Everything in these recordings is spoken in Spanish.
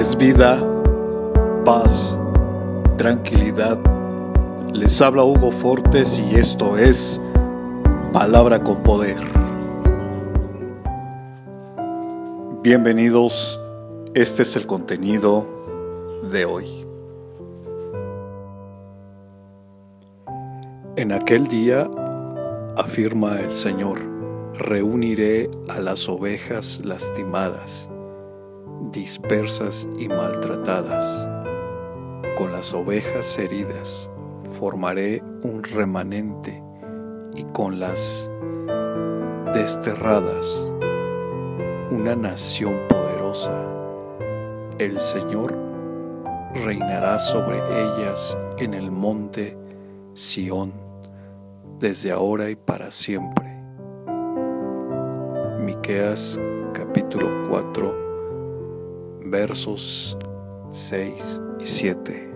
es vida, paz, tranquilidad. Les habla Hugo Fortes y esto es Palabra con Poder. Bienvenidos, este es el contenido de hoy. En aquel día, afirma el Señor, reuniré a las ovejas lastimadas dispersas y maltratadas. Con las ovejas heridas formaré un remanente y con las desterradas una nación poderosa. El Señor reinará sobre ellas en el monte Sión desde ahora y para siempre. Miqueas capítulo 4 versos 6 y 7.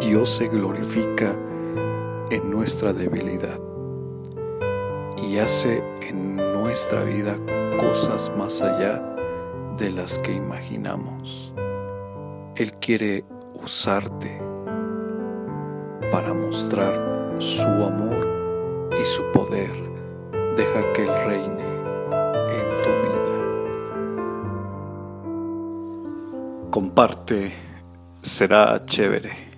Dios se glorifica en nuestra debilidad y hace en nuestra vida cosas más allá de las que imaginamos. Él quiere usarte para mostrar su amor y su poder. Deja que Él reine comparte, será chévere.